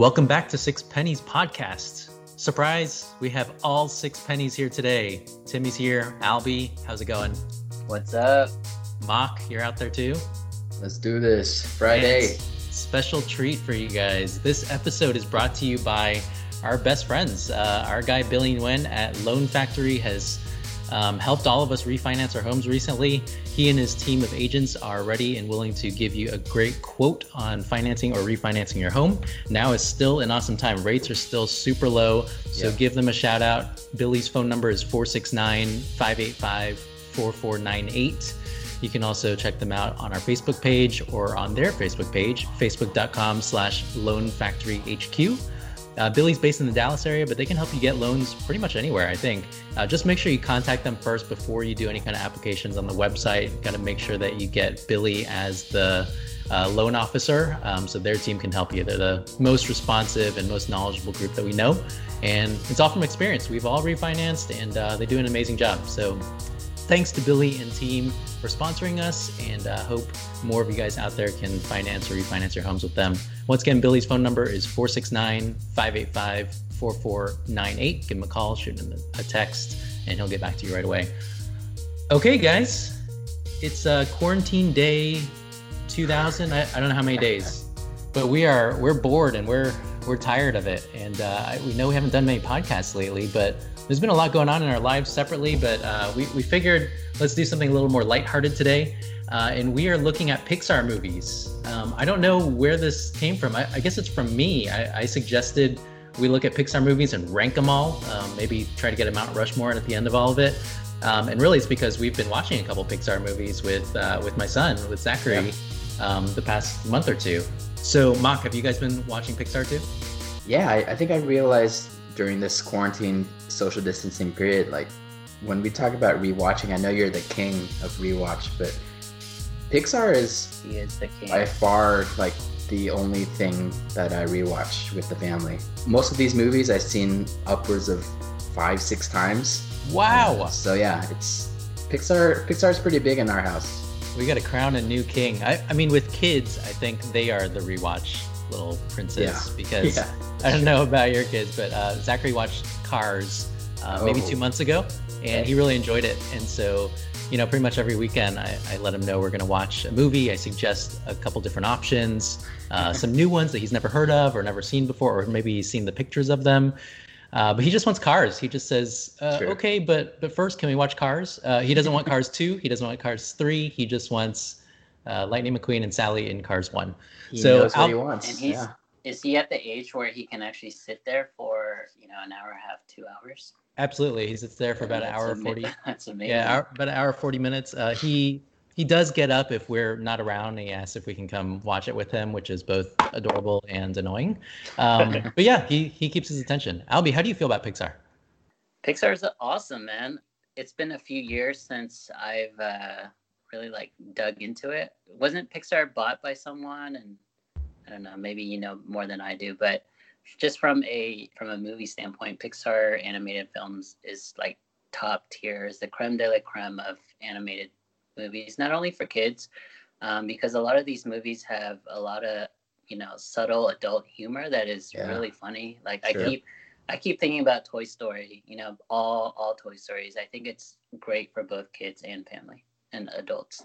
Welcome back to Six Pennies Podcast. Surprise, we have all six pennies here today. Timmy's here. Albie, how's it going? What's up? Mock, you're out there too? Let's do this. Friday. Special treat for you guys. This episode is brought to you by our best friends. Uh, our guy Billy Nguyen at Loan Factory has um, helped all of us refinance our homes recently. He and his team of agents are ready and willing to give you a great quote on financing or refinancing your home. Now is still an awesome time. Rates are still super low. So yep. give them a shout out. Billy's phone number is 469 585 4498. You can also check them out on our Facebook page or on their Facebook page, facebook.com slash loan factory HQ. Uh, Billy's based in the Dallas area, but they can help you get loans pretty much anywhere, I think. Uh, just make sure you contact them first before you do any kind of applications on the website. Got to make sure that you get Billy as the uh, loan officer um, so their team can help you. They're the most responsive and most knowledgeable group that we know. And it's all from experience. We've all refinanced and uh, they do an amazing job. So thanks to Billy and team for sponsoring us, and uh, hope more of you guys out there can finance or refinance your homes with them. Once again, Billy's phone number is 469 585 4498. Give him a call, shoot him a text, and he'll get back to you right away. Okay, guys, it's uh, quarantine day 2000. I, I don't know how many days, but we are we're bored and we're we're tired of it, and uh, we know we haven't done many podcasts lately, but there's been a lot going on in our lives separately, but uh, we, we figured let's do something a little more lighthearted today. Uh, and we are looking at Pixar movies. Um, I don't know where this came from. I, I guess it's from me. I, I, suggested we look at Pixar movies and rank them all, um, maybe try to get a Mount Rushmore at the end of all of it. Um, and really, it's because we've been watching a couple Pixar movies with uh, with my son, with Zachary, yeah. Um, the past month or two. So, Mock, have you guys been watching Pixar too? Yeah, I, I think I realized during this quarantine social distancing period, like when we talk about rewatching, I know you're the king of rewatch, but Pixar is, he is the king. by far like the only thing that I rewatch with the family. Most of these movies I've seen upwards of five, six times. Wow. Um, so yeah, it's Pixar. Pixar's pretty big in our house. We got to crown a new king. I, I mean, with kids, I think they are the rewatch little princes yeah. because yeah, I don't know about your kids, but uh, Zachary watched Cars uh, oh. maybe two months ago, and he really enjoyed it. And so, you know, pretty much every weekend, I, I let him know we're going to watch a movie. I suggest a couple different options, uh, some new ones that he's never heard of or never seen before, or maybe he's seen the pictures of them. Uh, but he just wants cars. He just says, uh, sure. "Okay, but but first, can we watch Cars?" Uh, he doesn't want Cars two. He doesn't want Cars three. He just wants uh, Lightning McQueen and Sally in Cars one. He so knows what he wants. And he's yeah. is he at the age where he can actually sit there for you know an hour and a half, two hours? Absolutely, he sits there for about an hour forty. That's amazing. Yeah, hour, about an hour forty minutes. Uh, he he does get up if we're not around. And he asks if we can come watch it with him, which is both adorable and annoying. Um, but yeah, he he keeps his attention. Albie, how do you feel about Pixar? Pixar's awesome, man. It's been a few years since I've uh, really like dug into it. Wasn't Pixar bought by someone? And I don't know, maybe you know more than I do, but just from a from a movie standpoint, Pixar animated films is like top tier, is the creme de la creme of animated movies. Not only for kids, um, because a lot of these movies have a lot of you know subtle adult humor that is yeah. really funny. Like sure. I keep I keep thinking about Toy Story. You know, all all Toy Stories. I think it's great for both kids and family and adults.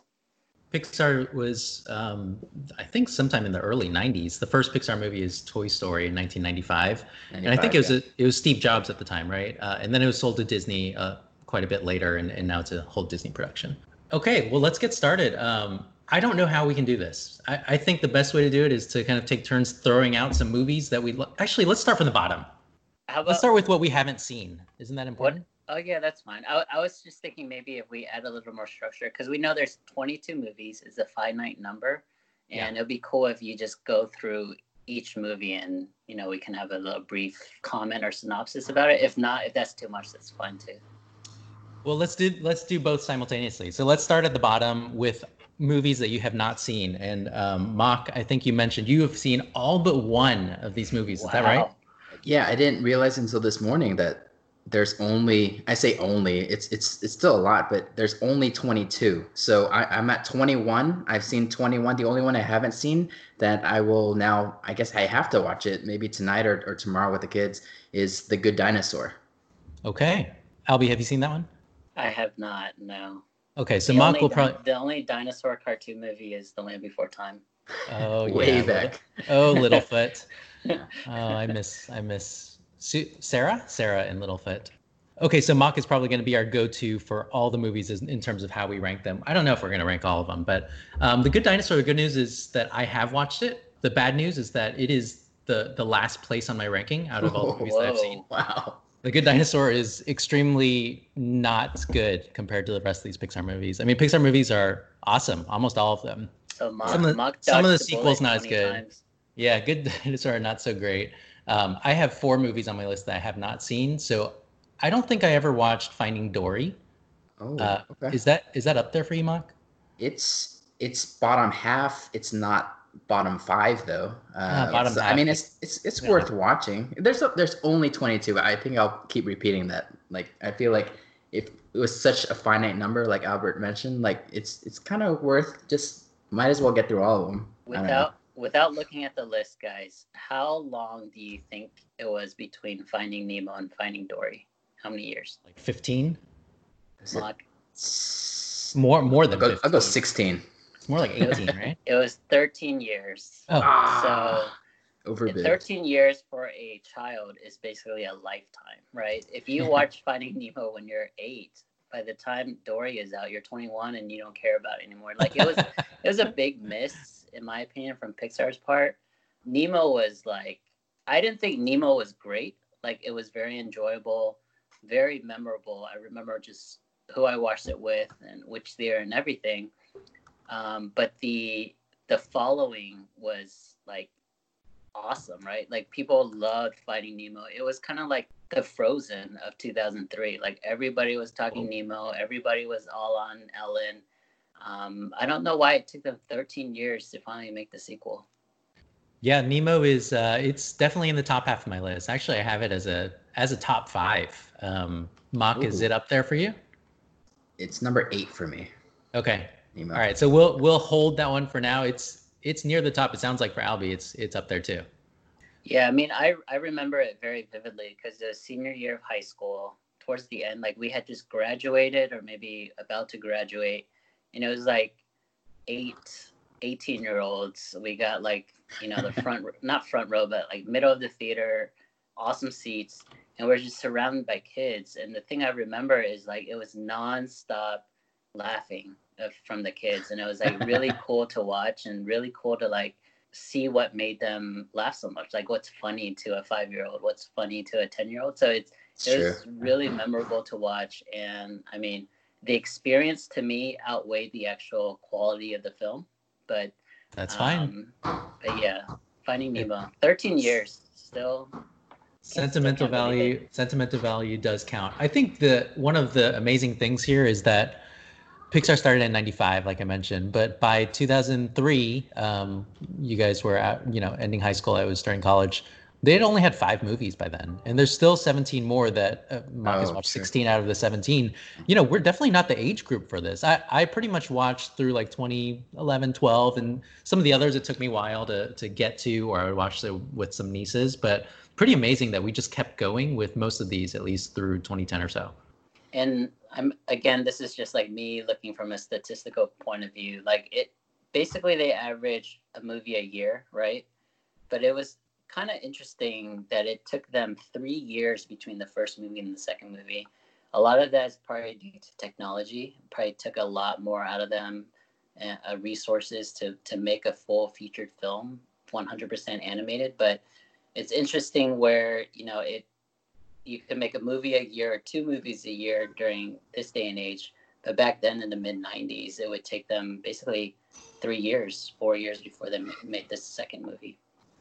Pixar was, um, I think, sometime in the early '90s. The first Pixar movie is Toy Story in 1995, and I think it was yeah. a, it was Steve Jobs at the time, right? Uh, and then it was sold to Disney uh, quite a bit later, and, and now it's a whole Disney production. Okay, well, let's get started. Um, I don't know how we can do this. I, I, think the best way to do it is to kind of take turns throwing out some movies that we lo- actually. Let's start from the bottom. About, let's start with what we haven't seen. Isn't that important? What, Oh yeah, that's fine. I, I was just thinking maybe if we add a little more structure because we know there's 22 movies is a finite number, and yeah. it'd be cool if you just go through each movie and you know we can have a little brief comment or synopsis about it. If not, if that's too much, that's fine too. Well, let's do let's do both simultaneously. So let's start at the bottom with movies that you have not seen. And um, Mock, I think you mentioned you have seen all but one of these movies. Wow. Is that right? Yeah, I didn't realize until this morning that there's only I say only it's it's it's still a lot, but there's only 22. So I, I'm at 21. I've seen 21. The only one I haven't seen that I will now I guess I have to watch it maybe tonight or, or tomorrow with the kids is The Good Dinosaur. Okay, Albie, have you seen that one? I have not. No. Okay, so the Mock only will di- probably. the only dinosaur cartoon movie is The Land Before Time. Oh Way yeah, back. Oh, Littlefoot. oh, I miss I miss Su- Cera, Cera, and Littlefoot. Okay, so Mock is probably going to be our go-to for all the movies in in terms of how we rank them. I don't know if we're going to rank all of them, but um, the Good Dinosaur. The good news is that I have watched it. The bad news is that it is the the last place on my ranking out of all the movies that I've seen. Wow. The Good Dinosaur is extremely not good compared to the rest of these Pixar movies. I mean, Pixar movies are awesome, almost all of them. So Mock, Some of the- some of dodged the sequels not as good. times. Yeah, Good Dinosaur are not so great. Um, I have four movies on my list that I have not seen, so I don't think I ever watched Finding Dory. Oh, Uh, okay. Is that is that up there for you, Mock? It's it's bottom half. It's not bottom five though. Uh, Ah, bottom so, I mean, it's it's it's Yeah. worth watching. There's a, there's only 22. I think I'll keep repeating that. Like I feel like if it was such a finite number, like Albert mentioned, like it's it's kind of worth just might as well get through all of them. I don't know. Without without looking at the list, guys, how long do you think it was between Finding Nemo and Finding Dory? How many years? Like 15? Is it Mock? More more I'll than go, I'll go 16. It's more like 18, right? It was 13 years. Oh, Ah, overbid. 13 years for a child is basically a lifetime, right? If you watch Finding Nemo when you're eight, by the time Dory is out, you're 21 and you don't care about it anymore. Like it was, it was a big miss, in my opinion, from Pixar's part. Nemo was like, I didn't think Nemo was great. Like it was very enjoyable, very memorable. I remember just who I watched it with and which theater and everything. Um, but the the following was like awesome, right? Like people loved Finding Nemo. It was kind of like the Frozen of 2003. Like everybody was talking Nemo. Everybody was all on Ellen. Um, I don't know why it took them 13 years to finally make the sequel. Yeah, Nemo is uh, it's definitely in the top half of my list. Actually, I have it as a as a top five. Um, Mock, is it up there for you? It's number eight for me. Okay. Nemo. All right. So we'll we'll hold that one for now. It's it's near the top. It sounds like for Albie, it's it's up there too. Yeah, I mean, I I remember it very vividly because the senior year of high school, towards the end, like we had just graduated or maybe about to graduate, and it was like eight 18 year olds. We got like you know the front, not front row, but like middle of the theater, awesome seats, and we're just surrounded by kids. And the thing I remember is like it was nonstop laughing from the kids, and it was like really cool to watch and really cool to like see what made them laugh so much. Like what's funny to a five year old, what's funny to a 10 year old. So it's, It's it was really memorable to watch. And I mean, the experience to me outweighed the actual quality of the film. But That's fine. um, but yeah, Finding Nemo, 13 years still. sentimental still value sentimental value does count i think the one of the amazing things here is that pixar started in 95 like i mentioned but by 2003 um, you guys were at you know ending high school i was starting college they had only had five movies by then and there's still 17 more that uh, Mark has Oh, watched sure. 16 out of the 17 you know we're definitely not the age group for this i, I pretty much watched through like 2011 12 and some of the others it took me a while to, to get to or i would watch it with some nieces but pretty amazing that we just kept going with most of these at least through 2010 or so and I'm again, this is just like me looking from a statistical point of view. Like it, basically, they average a movie a year, right? But it was kind of interesting that it took them three years between the first movie and the second movie. A lot of that is probably due to technology. Probably took a lot more out of them, uh, uh, resources to to make a full featured film, 100% animated. But it's interesting where you know it you can make a movie a year or two movies a year during this day and age. But back then in the mid 90s, it would take them basically three years, four years before they made this second movie.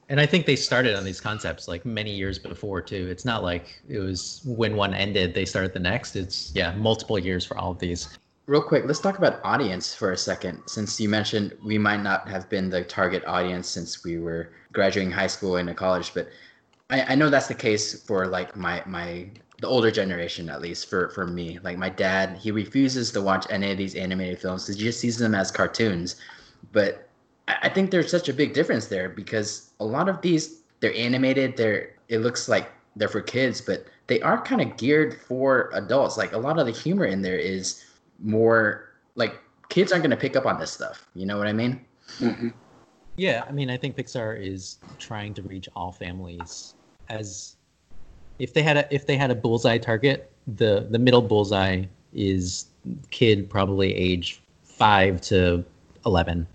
And i think they started on these concepts like many years before too it's not like it was when one ended they started the next it's yeah multiple years for all of these Real quick, let's talk about audience for a second. Since you mentioned we might not have been the target audience since we were graduating high school into college, but I, I know that's the case for like my my the older generation at least for for me. Like my dad, he refuses to watch any of these animated films because he just sees them as cartoons. But I I think there's such a big difference there because a lot of these they're animated. They're it looks like they're for kids, but they are kind of geared for adults. Like a lot of the humor in there is more like kids aren't going to pick up on this stuff. You know what I mean? Mm-hmm. Yeah, I mean, I think Pixar is trying to reach all families. As if they had a if they had a bullseye target, the the middle bullseye is kid probably age five to eleven.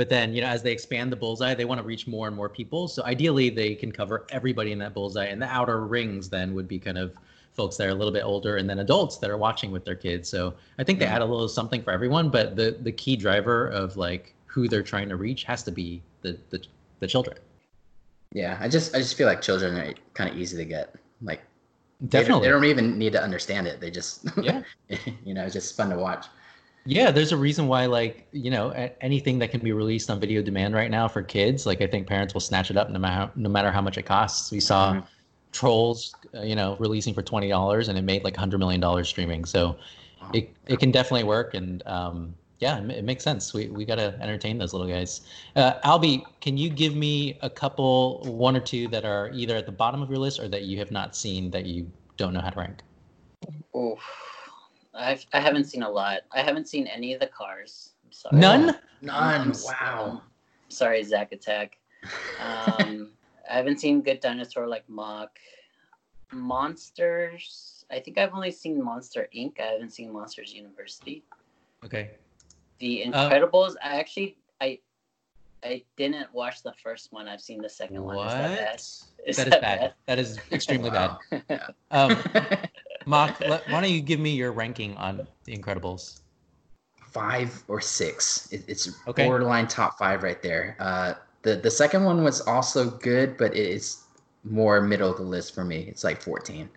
But then, you know, as they expand the bullseye, they want to reach more and more people. So ideally, they can cover everybody in that bullseye. And the outer rings then would be kind of folks that are a little bit older, and then adults that are watching with their kids. So I think they Yeah. add a little something for everyone. But the the key driver of like who they're trying to reach has to be the the, the children. Yeah, I just I just feel like children are kind of easy to get. Like they don't- Definitely. they don't even need to understand it. They just Yeah. you know, it's just fun to watch. Yeah, there's a reason why, like, you know, anything that can be released on video demand right now for kids, like, I think parents will snatch it up no matter no matter how much it costs. We saw Mhm. Trolls, uh, you know, releasing for twenty dollars, and it made like hundred million dollars streaming. So Wow. it it can definitely work, and um, yeah, it, it makes sense. We we gotta entertain those little guys. Uh, Albie, can you give me a couple, one or two that are either at the bottom of your list or that you have not seen that you don't know how to rank? Oof. I've I haven't seen a lot. I haven't seen any of the cars. I'm sorry. None. None. I'm s- Wow. Sorry, Zack Attack. Um, I haven't seen Good Dinosaur like Mock. Monsters. I think I've only seen Monster Inc. I haven't seen Monsters University. Okay. The Uh, Incredibles. I actually I I didn't watch the first one. I've seen the second one. Is that bad? What? Is That is that bad. That is extremely bad. Um, Mock, let, why don't you give me your ranking on The Incredibles? five or six. It, it's Okay. borderline top five right there. Uh, the the second one was also good, but it's more middle of the list for me. It's like fourteen.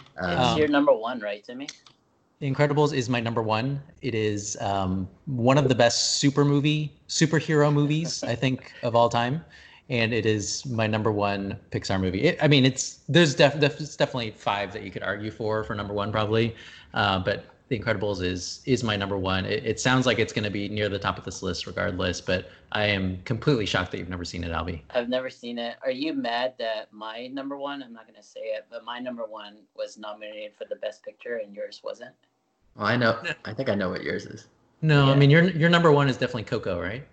it's Um, your number one, right, Timmy? The Incredibles is my number one. It is um, one of the best super movie, superhero movies, I think, of all time. And it is my number one Pixar movie. It, I mean, it's there's def, def, it's definitely five that you could argue for for number one, probably. Uh, but The Incredibles is is my number one. It, it sounds like it's going to be near the top of this list, regardless. But I am completely shocked that you've never seen it, Albie. I've never seen it. Are you mad that my number one, I'm not going to say it, but my number one was nominated for the best picture and yours wasn't? well, I know. I think I know what yours is. No, I mean your your number one is definitely Coco, right?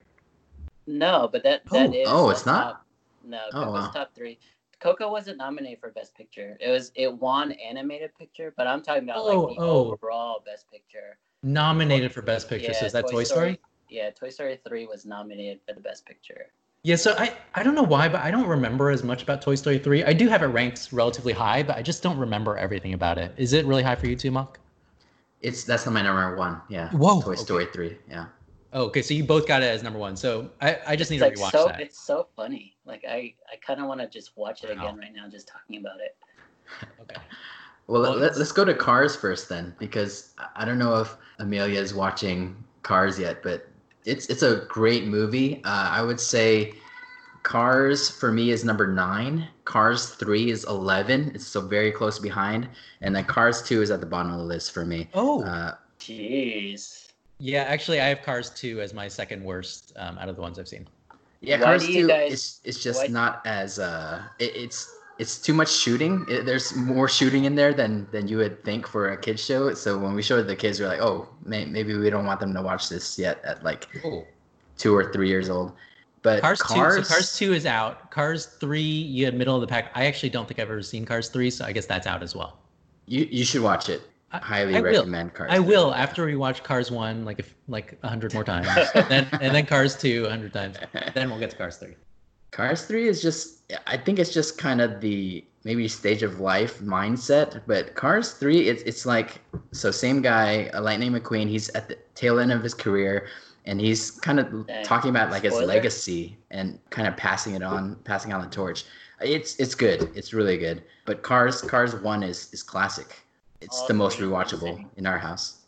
No, but that, that Oh. is. Oh, the it's not? top- no, Oh, Coco's wow. top three. Coco wasn't nominated for best picture. It was it won animated picture, but I'm talking about Oh, like the oh. overall best picture. Nominated for Best Picture. so is that Toy Toy Story? Story. Yeah, Toy Story 3 was nominated for the best picture. Yeah, so I, I don't know why, but I don't remember as much about Toy Story 3. I do have it ranked relatively high, but I just don't remember everything about it. Is it really high for you too, Mark? It's that's not my number one. Yeah. Whoa, Toy okay. Story three. Yeah. Oh, okay, so you both got it as number one. So I, I just need It's to like rewatch so that. it's so funny. Like I I kind of want to just watch it Wow. again right now just talking about it. Okay. Well, Well, let, it's- let's go to Cars first then, because I- I don't know if Amelia is watching Cars yet, but it's it's a great movie. Uh, I would say Cars for me is number nine. Cars three is eleven. It's so very close behind, and then Cars two is at the bottom of the list for me. Oh, Uh, Jeez. Yeah, actually, I have Cars 2 as my second worst um, out of the ones I've seen. yeah, Why Cars two guys- is it's just why- not as uh, it, it's it's too much shooting. It, there's more shooting in there than than you would think for a kids show. So when we showed the kids, we're like, oh, may, maybe we don't want them to watch this yet at like two or three years old. But Cars, Cars, 2. So Cars 2 is out. Cars 3, you had middle of the pack. I actually don't think I've ever seen Cars 3, so I guess that's out as well. you you should watch it. I- Highly I will. recommend Cars. I 3. will after we watch Cars 1 like if like a hundred more times. then and then Cars 2 a hundred times. Then we'll get to Cars 3. Cars three is just I think it's just kind of the maybe stage of life mindset. But Cars three, it's it's like so same guy, uh, Lightning McQueen. He's at the tail end of his career, and he's kind of Dang. talking about like his legacy and kind of passing it on, passing on the torch. It's it's good. It's really good. But Cars Cars one is is classic. It's All the most rewatchable in our house.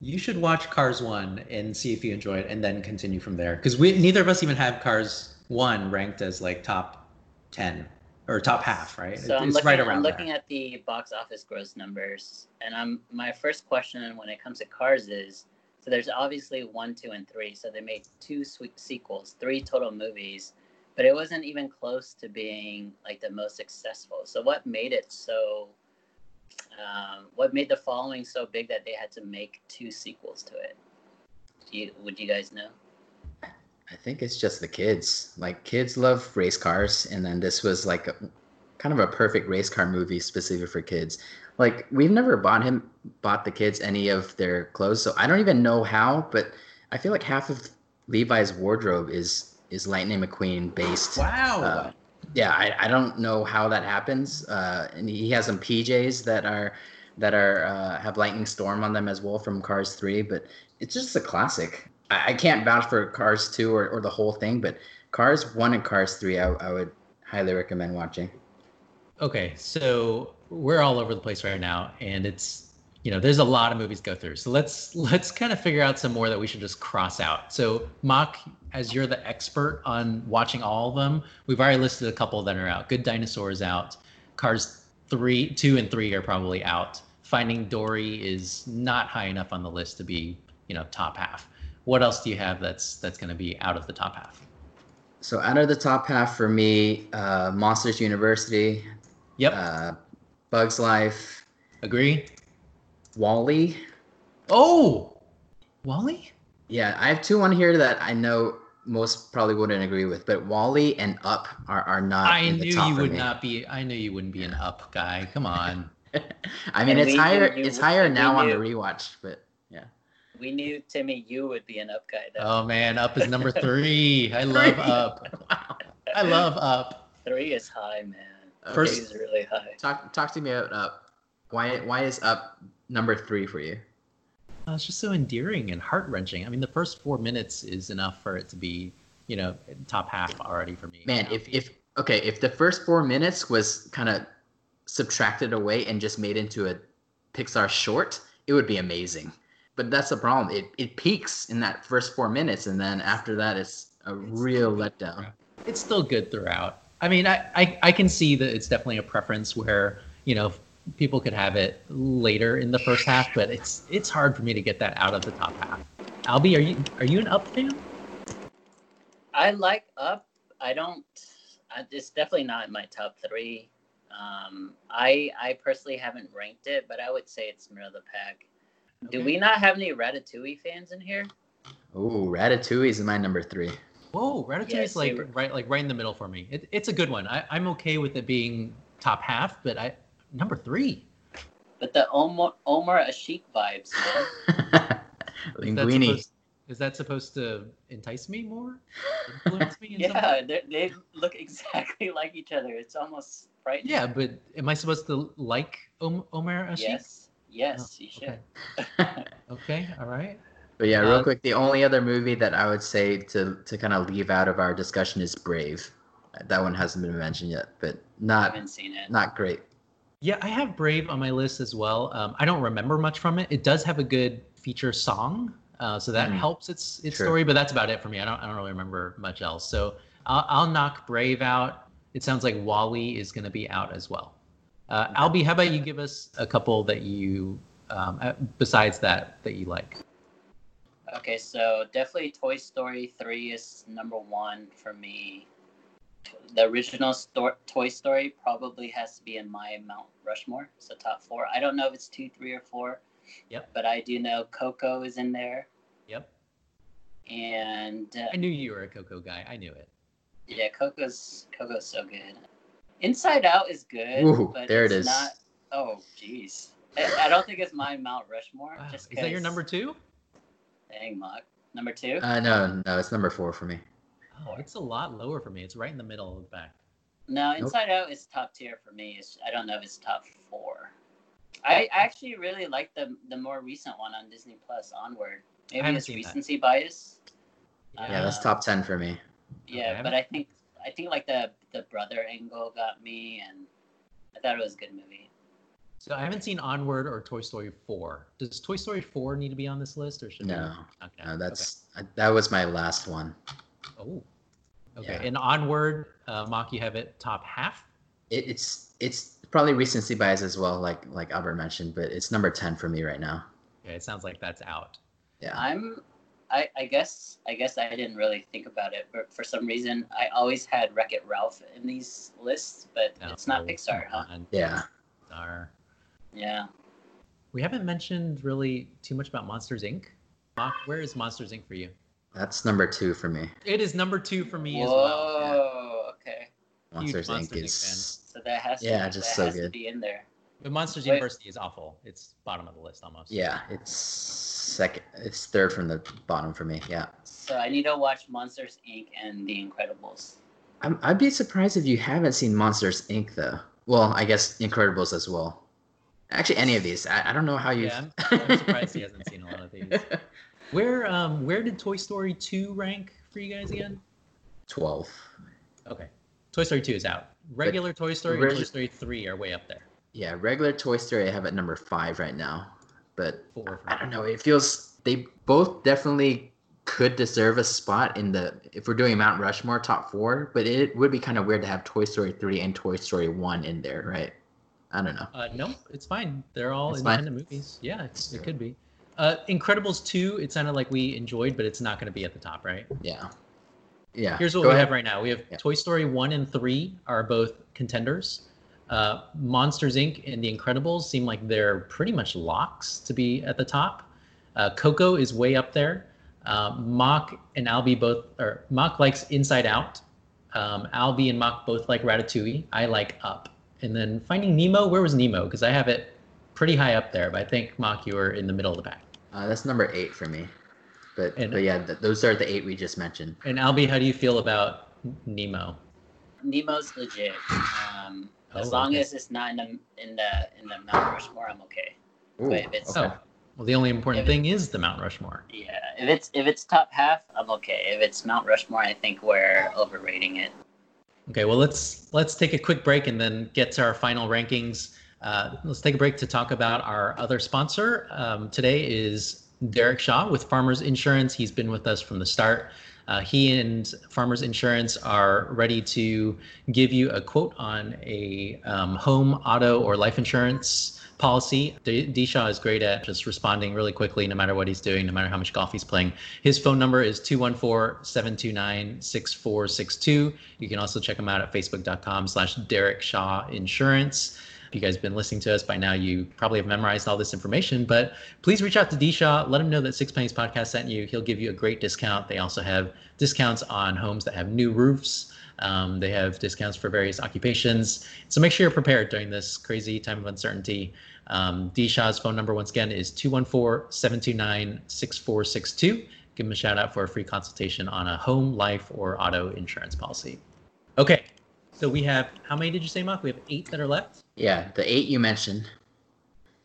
You should watch Cars 1 and see if you enjoy it and then continue from there. Because we neither of us even have Cars 1 ranked as like top 10 or top half, right? So It- I'm it's looking, right I'm looking there. at the box office gross numbers, and I'm my first question when it comes to Cars is so there's obviously one, two, and three. So they made two sweet sequels, three total movies, but it wasn't even close to being like the most successful. So what made it so? Um, what made the following so big that they had to make two sequels to it? Do you, would you guys know? I think it's just the kids. Like kids love race cars, and then this was like a, kind of a perfect race car movie specific for kids. Like we've never bought him bought the kids any of their clothes, so I don't even know how. But I feel like half of Levi's wardrobe is is Lightning McQueen based. Wow. Uh, yeah, I, I don't know how that happens. Uh, and he has some PJs that are that are uh, have Lightning Storm on them as well from Cars Three, but it's just a classic. I, I can't vouch for Cars Two or, or the whole thing, but Cars One and Cars Three, I, I would highly recommend watching. Okay, so we're all over the place right now, and it's you know there's a lot of movies to go through. So let's let's kind of figure out some more that we should just cross out. So Mock, as you're the expert on watching all of them, we've already listed a couple that are out. Good Dinosaurs out. Cars three, two, and three are probably out. Finding Dory is not high enough on the list to be you know top half. What else do you have that's that's going to be out of the top half? So out of the top half for me, uh, Monsters University, Yep, uh, Bugs Life, agree. WALL-E. Oh, WALL-E. Yeah, I have two on here that I know most probably wouldn't agree with, but WALL-E and Up are, are not. I in the knew top you for would me. not be. I knew you wouldn't be an up guy. Come on. I mean, And it's higher. It's higher we now on the rewatch, but yeah. We knew Timmy, you would be an up guy. Though. Oh man, up is number three. I love up. Wow. I love up. Three is high, man. First- Three is really high. Talk talk to me about Up. Why why is Up number three for you? Oh, it's just so endearing and heart wrenching. I mean, the first four minutes is enough for it to be, you know, top half already for me. Man, if if okay, if the first four minutes was kind of subtracted away and just made into a Pixar short, it would be amazing. But that's the problem. It it peaks in that first four minutes, and then after that, it's a real letdown. it's still good throughout. I mean, I, I I can see that it's definitely a preference where you know people could have it later in the first half, but it's it's hard for me to get that out of the top half. Albie, are you are you an up fan? I like up. I don't. I, it's definitely not in my top three. Um, I I personally haven't ranked it, but I would say it's middle of the pack. Do we not have any Ratatouille fans in here? Ooh, Ratatouille is my number three. Whoa, Ratatouille Yeah, is like see, right like right in the middle for me. It, it's a good one. I, I'm okay with it being top half, but I number three. But the Omar Omer Asik vibes, man. Is that, supposed, is that supposed to entice me more? Influence me? In yeah, they they look exactly like each other. It's almost frightening. Yeah, but am I supposed to like Om- Omer Asik? Yes. Yes, Oh, you should. okay. Okay, all right. But yeah, real Uh, quick, the only other movie that I would say to to kind of leave out of our discussion is Brave. That one hasn't been mentioned yet, but I not haven't seen it. not great. Yeah, I have Brave on my list as well. Um, I don't remember much from it. It does have a good feature song, uh, so that Mm. helps its its True. story. But that's about it for me. I don't I don't really remember much else. So I'll, I'll knock Brave out. It sounds like WALL-E is going to be out as well. Uh, Albie, how about you give us a couple that you um, uh, besides that that you like? Okay, so definitely Toy Story 3 is number one for me. The original sto- Toy Story probably has to be in my Mount Rushmore, so top four. I don't know if it's two, three, or four. Yep. But I do know Coco is in there, Yep. and uh, I knew you were a Coco guy. I knew it. yeah, Coco's Coco's so good. Inside Out is good, Ooh, but there it it's not. Oh, jeez. I, I don't think it's my Mount Rushmore. Wow. Just Is that your number two? Dang, Mock. Number two. Uh, no, no, it's number four for me. Oh, it's a lot lower for me. It's right in the middle of the back. No, Nope. Inside Out is top tier for me. It's, I don't know if it's top four. I actually really like the the more recent one on Disney Plus, Onward. Maybe haven't it's seen that. recency bias. Yeah, that's Uh, top ten for me. Yeah, Okay. but I think I think like the the brother angle got me, and I thought it was a good movie. So I haven't seen Onward or Toy Story 4. Does Toy Story 4 need to be on this list or should it- No, Okay. no, that's uh, that was my last one. Okay. Oh. Okay. Yeah. And Onward, uh, Mock, you have it top half. It, it's it's probably recency bias as well, like like Albert mentioned, but it's number ten for me right now. Okay, it sounds like that's out. Yeah. I'm. I, I guess I guess I didn't really think about it, but for some reason I always had Wreck It Ralph in these lists, but No, it's not Pixar, huh? Yeah. Pixar. Yeah. We haven't mentioned really too much about Monsters Inc. Mock, where is Monsters Inc. for you? That's number two for me. It is number two for me Whoa. as well. Oh, okay. Monsters Monsters Inc. Inc. is So that has to. Yeah, just that so has to good. be in there. But Monsters Wait. University is awful. It's bottom of the list almost. yeah, it's second. It's third from the bottom for me. Yeah. So I need to watch Monsters Inc. and The Incredibles. I'm, I'd be surprised if you haven't seen Monsters Inc. though. Well, I guess Incredibles as well. Actually, any of these. I, I don't know how you. Yeah, I'm, I'm surprised he hasn't seen a lot of these. Where um where did Toy Story 2 rank for you guys again? Twelve. Okay. Toy Story 2 is out. Regular Toy Story and Toy Story 3 are way up there. Yeah, regular Toy Story I have at number five right now, but Four I don't know. It feels they both definitely could deserve a spot in the if we're doing Mount Rushmore top four, but it would be kind of weird to have Toy Story three and Toy Story one in there, right? I don't know. Uh, no, it's fine. They're all It's fine? independent movies. Yeah, it's, it could be. Uh, Incredibles 2, it sounded like we enjoyed, but it's not going to be at the top, right? Yeah. Yeah. Here's what go we ahead. have right now. We have Yeah. Toy Story 1 and 3 are both contenders. Uh, Monsters Inc. and The Incredibles seem like they're pretty much locks to be at the top. Uh, Coco is way up there. Uh, Mock and Albie both, or Mock likes Inside Out. Um, Albie and Mock both like Ratatouille. I like Up. And then Finding Nemo, where was Nemo? Because I have it pretty high up there, but I think Mock, you were in the middle of the pack. Uh, that's number eight for me. But And- but yeah, th- those are the eight we just mentioned. And Albie, how do you feel about Nemo? Nemo's legit. Um, as Oh, long okay. as it's not in the in the in the Mount Rushmore, I'm okay. Ooh, Wait, it's- okay. Oh, well, the only important thing is the Mount Rushmore. Yeah, if it's if it's top half, I'm okay. If it's Mount Rushmore, I think we're overrating it. Okay, well let's let's take a quick break and then get to our final rankings. Uh, let's take a break to talk about our other sponsor. Um, today is Derek Shaw with Farmers Insurance. He's been with us from the start. Uh, he and Farmers Insurance are ready to give you a quote on a um, home, auto, or life insurance policy. D- D. Shaw is great at just responding really quickly, no matter what he's doing, no matter how much golf he's playing. His phone number is 214 729 6462. You can also check him out at facebook.com slash Derek Shaw Insurance. If you guys have been listening to us by now, you probably have memorized all this information, but please reach out to D Shaw. Let him know that Six Pennies Podcast sent you. He'll give you a great discount. They also have discounts on homes that have new roofs. Um, they have discounts for various occupations. So make sure you're prepared during this crazy time of uncertainty. Um, D Shaw's phone number, once again, is 214 729 6462. Give him a shout out for a free consultation on a home, life, or auto insurance policy. Okay, so we have how many did you say, Mark? We have eight that are left. Yeah, the eight you mentioned.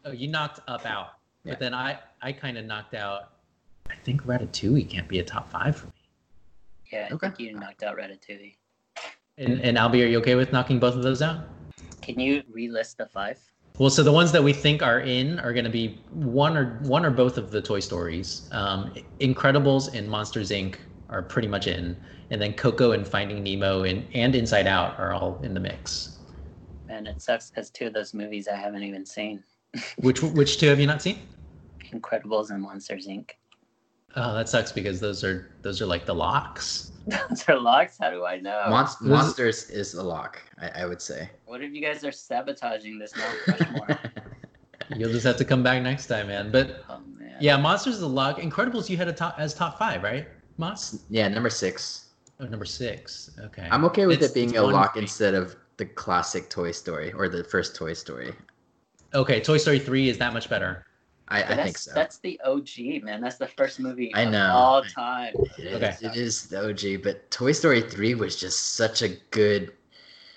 Oh, you knocked up out, Yeah. but then I I kind of knocked out. I think Ratatouille can't be a top five for me. Yeah, I Okay. think you knocked out Ratatouille. And and Albie, are you okay with knocking both of those out? Can you relist the five? Well, so the ones that we think are in are going to be one or one or both of the Toy Stories. Um, Incredibles and Monsters Inc. are pretty much in, and then Coco and Finding Nemo and, and Inside Out are all in the mix. And it sucks because two of those movies I haven't even seen. Which which two have you not seen? Incredibles and Monsters Inc. Oh, that sucks because those are those are like the locks. Those are locks. How do I know? Monst- Monsters is a lock, I, I would say. what if you guys are sabotaging this Mount Rushmore? You'll just have to come back next time, man. But oh man. yeah, Monsters is a lock. Incredibles you had a top as top five, right? Moss? yeah, number six. Oh, number six. Okay. I'm okay with It's- it being a lock for me. instead of the classic Toy Story or the first Toy Story. Okay, Toy Story three is that much better. I, I think so. That's the OG, man. That's the first movie I of know. all time. It is, Okay. it is the OG, but Toy Story 3 was just such a good.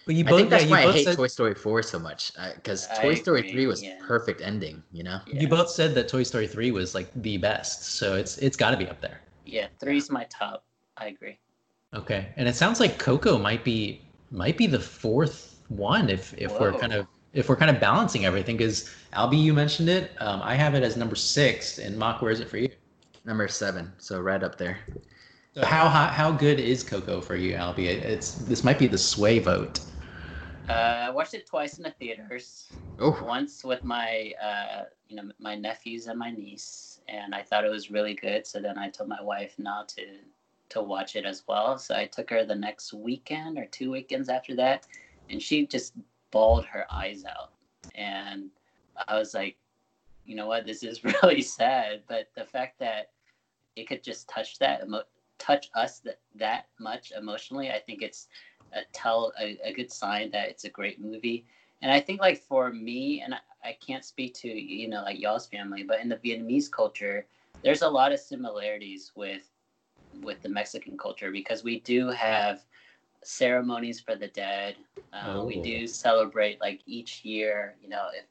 But you both, I think that's yeah, why you I hate said, Toy Story 4 so much uh, because I Toy Story agree, 3 was yeah. perfect ending, you know? Yeah, you both said that Toy Story three was like the best, so it's it's got to be up there. Yeah. three Three's my top. I agree. Okay, and it sounds like Coco might be might be the fourth one if if we're kind of if we're kind of balancing everything. Because Albie, you mentioned it. Um, I have it as number six, and Mock, where is it for you? Number seven, so right up there. So how how, how good is Coco for you, Albie? It's this might be the sway vote. Uh, I watched it twice in the theaters. Oh, Once with my, uh, you know, my nephews and my niece, and I thought it was really good. So then I told my wife not to to watch it as well. So I took her the next weekend or two weekends after that, and she just bawled her eyes out. And I was like, you know what, this is really sad. But the fact that it could just touch that emo- touch us that that much emotionally, I think it's a tell a, a good sign that it's a great movie. And I think like for me, and I, I can't speak to you know like y'all's family, but in the Vietnamese culture, there's a lot of similarities with with the Mexican culture because we do have ceremonies for the dead. Uh, We Oh. do celebrate like each year. You know, if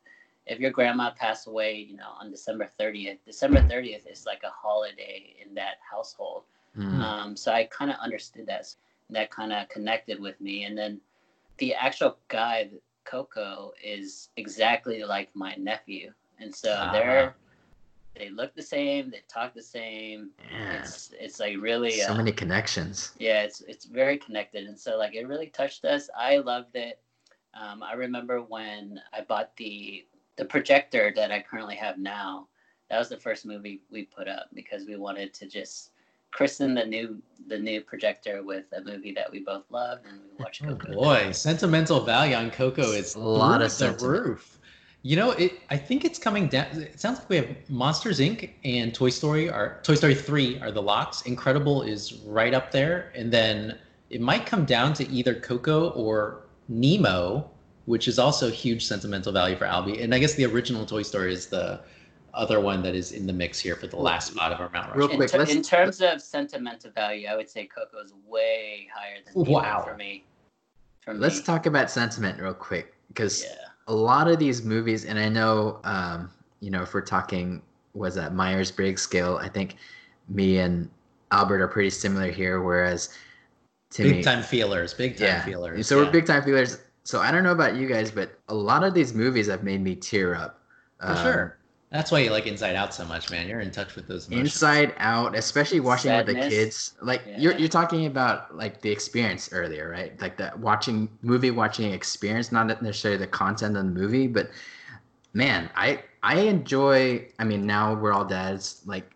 if your grandma passed away, you know, on December 30th, December 30th is like a holiday in that household. mm, Um, so I kind of understood that. That kind of connected with me. And then the actual guy, Coco, is exactly like my nephew. And so Ah. they're they look the same, they talk the same. yeah. It's it's like really so uh, many connections. yeah, it's it's very connected, and so like it really touched us. I loved it. Um, I remember when I bought the the projector that I currently have now. That was the first movie we put up because we wanted to just christen the new the new projector with a movie that we both love, and we watched Oh Coco. boy, sentimental value on Coco is A lot of the roof. You know, it. I think it's coming down. It sounds like we have Monsters Inc. and Toy Story. Are Toy Story three are the locks. Incredible is right up there, and then it might come down to either Coco or Nemo, which is also huge sentimental value for Albie. And I guess the original Toy Story is the other one that is in the mix here for the last spot of our Mount Real Rushmore. In, quick, ter- let's- in terms of sentimental value, I would say Coco is way higher than Nemo Wow. for me. For Let's talk about sentiment real quick because Yeah. a lot of these movies, and I know, um, you know, if we're talking, was that Myers Briggs scale? I think me and Albert are pretty similar here. Whereas Timmy, Big time feelers, big time yeah, feelers. so yeah. we're big time feelers. So I don't know about you guys, but a lot of these movies have made me tear up. For Um, sure. That's why you like Inside Out so much, man. You're in touch with those emotions. Inside Out, especially watching with the kids. Like Yeah. you're you're talking about like the experience earlier, right? Like that watching movie watching experience, not necessarily the content of the movie, but man, I I enjoy. I mean, now we're all dads. Like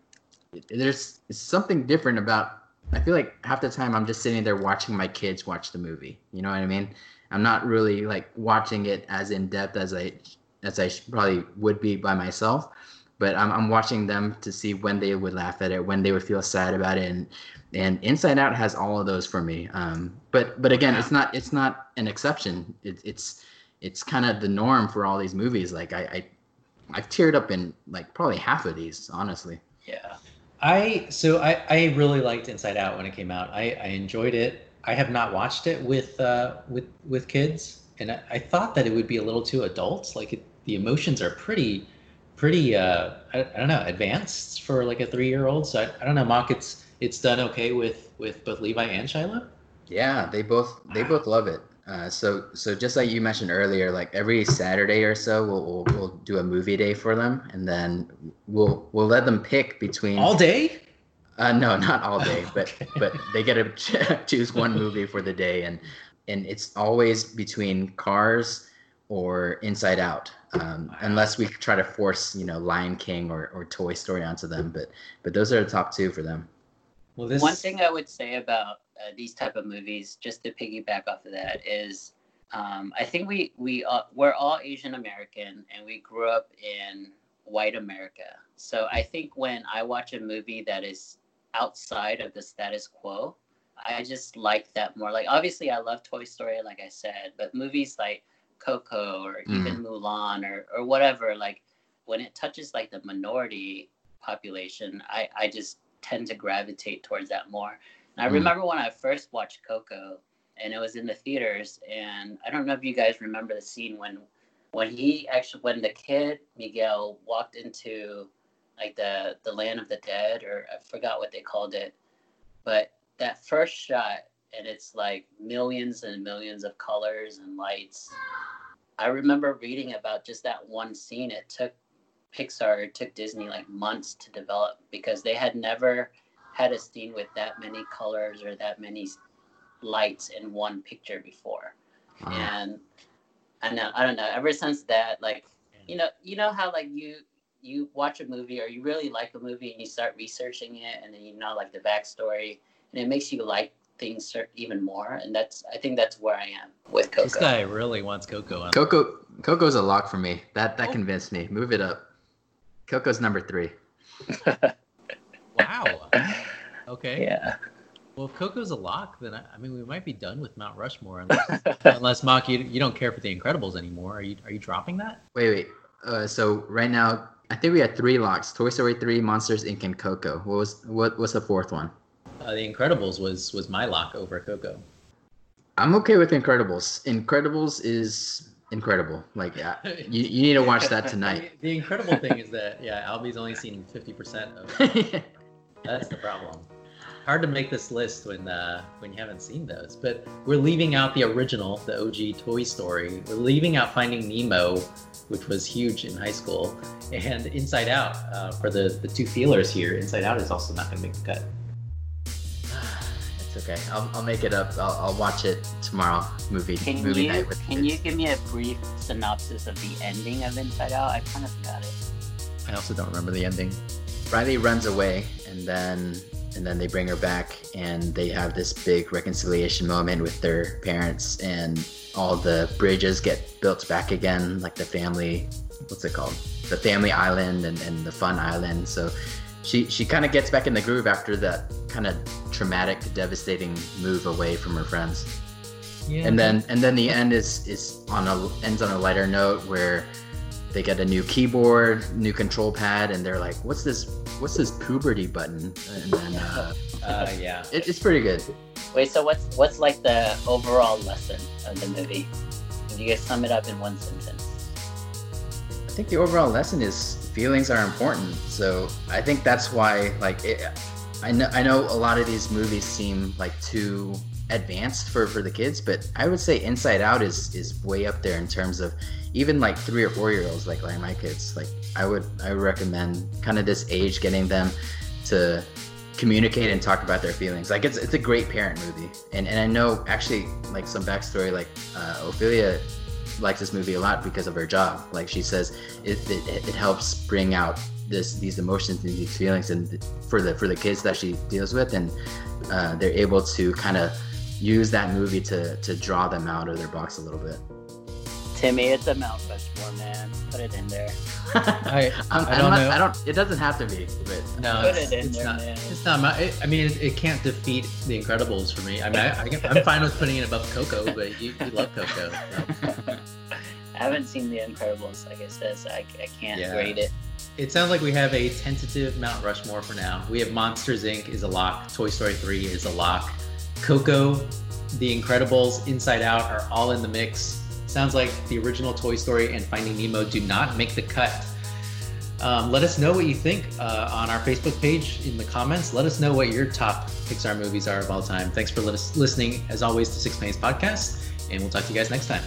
there's something different about. I feel like half the time I'm just sitting there watching my kids watch the movie. You know what I mean? I'm not really like watching it as in depth as I as I probably would be by myself but I'm, I'm watching them to see when they would laugh at it, when they would feel sad about it, and and Inside Out has all of those for me. Um, but but again, it's not it's not an exception. It, it's it's kind of the norm for all these movies. Like I, I I've teared up in like probably half of these, honestly. Yeah. I so I, I really liked Inside Out when it came out. I, I enjoyed it. I have not watched it with uh with with kids, and I, I thought that it would be a little too adult. Like it, the emotions are pretty pretty uh I, I don't know advanced for like a three year old. So I, I don't know, Mock. It's it's done okay with with both Levi and Shiloh. Yeah, they both they both love it. Uh, so so just like you mentioned earlier, like every Saturday or so, we'll, we'll we'll do a movie day for them, and then we'll we'll let them pick between All day. Uh, no, not all day, but Okay. but they get to choose one movie for the day, and and it's always between Cars or Inside Out, um, unless we try to force you know Lion King or, or Toy Story onto them. But but those are the top two for them. Well, this One thing I would say about uh, these type of movies, just to piggyback off of that, is um, I think we we uh, we're all Asian American and we grew up in white America. So I think when I watch a movie that is outside of the status quo, I just like that more. Like obviously, I love Toy Story, like I said, but movies like Coco or even Mulan or or whatever, like when it touches like the minority population, I I just tend to gravitate towards that more. And I Mm. remember when I first watched Coco, and it was in the theaters, and I don't know if you guys remember the scene when when he actually when the kid Miguel walked into like the the land of the dead or I forgot what they called it, but that first shot and it's like millions and millions of colors and lights. I remember reading about just that one scene. It took Pixar, it took Disney like months to develop because they had never had a scene with that many colors or that many lights in one picture before. Uh, And I know. I don't know. Ever since that, like, you know, you know how like you you watch a movie or you really like a movie and you start researching it and then you know like the backstory and it makes you like things even more and that's I think that's where I am with Coco. This guy really wants Coco. On. Coco Coco's a lock for me. That that oh. convinced me. Move it up. Coco's number three. wow. Okay. Yeah. Well, if Coco's a lock, then I, I mean we might be done with Mount Rushmore unless, unless Mock you, you don't care for The Incredibles anymore. Are you are you dropping that? Wait, wait. Uh, so right now, I think we had three locks: Toy Story three, Monsters Inc., and Coco. What was what was the fourth one? Uh, the Incredibles was was my lock over Coco. I'm okay with Incredibles. Incredibles is incredible. Like yeah, you, you need to watch that tonight. the incredible thing is that yeah, Albie's only seen fifty percent of. That's the problem hard to make this list when uh, when you haven't seen those. But we're leaving out the original, the OG Toy Story. We're leaving out Finding Nemo, which was huge in high school, and Inside Out uh, for the the two feelers here. Inside Out is also not going to make the cut. Okay. I'll, I'll make it up. I'll, I'll watch it tomorrow. Movie can movie you, night with Can you give me a brief synopsis of the ending of Inside Out? I kind of forgot it. I also don't remember the ending. Riley runs away, and then and then they bring her back and they have this big reconciliation moment with their parents and all the bridges get built back again like the family what's it called the family island and, and the fun island so she she kind of gets back in the groove after that kind of traumatic devastating move away from her friends yeah. and then and then the end is is on a ends on a lighter note where they get a new keyboard, new control pad, and they're like, "What's this? What's this puberty button?" And then, uh, uh, yeah, it, it's pretty good. Wait, so what's what's like the overall lesson of the movie? If you guys sum it up in one sentence. I think the overall lesson is feelings are important. So I think that's why, like, it, I know I know a lot of these movies seem like too advanced for for the kids, but I would say Inside Out is is way up there in terms of even like three or four year olds like like my kids like i would i would recommend kind of this age getting them to communicate and talk about their feelings like it's it's a great parent movie and and i know actually like some backstory like uh, ophelia likes this movie a lot because of her job. Like she says it, it, it helps bring out this these emotions and these feelings and for the for the kids that she deals with and uh, they're able to kind of use that movie to to draw them out of their box a little bit Timmy, it's a Mount Rushmore, man. Put it in there. I, I, I don't not, know. I don't. It doesn't have to be, but no, put it in it's there, not. man. It's not. It, I mean, it, it, can't defeat The Incredibles for me. I mean, I, am fine with putting it above Coco, but you, you love Coco. So. I haven't seen The Incredibles, like I said, so I, I can't yeah. grade it. It sounds like we have a tentative Mount Rushmore for now. We have Monsters Inc. is a lock. Toy Story 3 is a lock. Coco, The Incredibles, Inside Out are all in the mix. Sounds like the original Toy Story and Finding Nemo do not make the cut. Um, let us know what you think uh, on our Facebook page in the comments. Let us know what your top Pixar movies are of all time. Thanks for listening, as always, to Six Pennies Podcast, and we'll talk to you guys next time.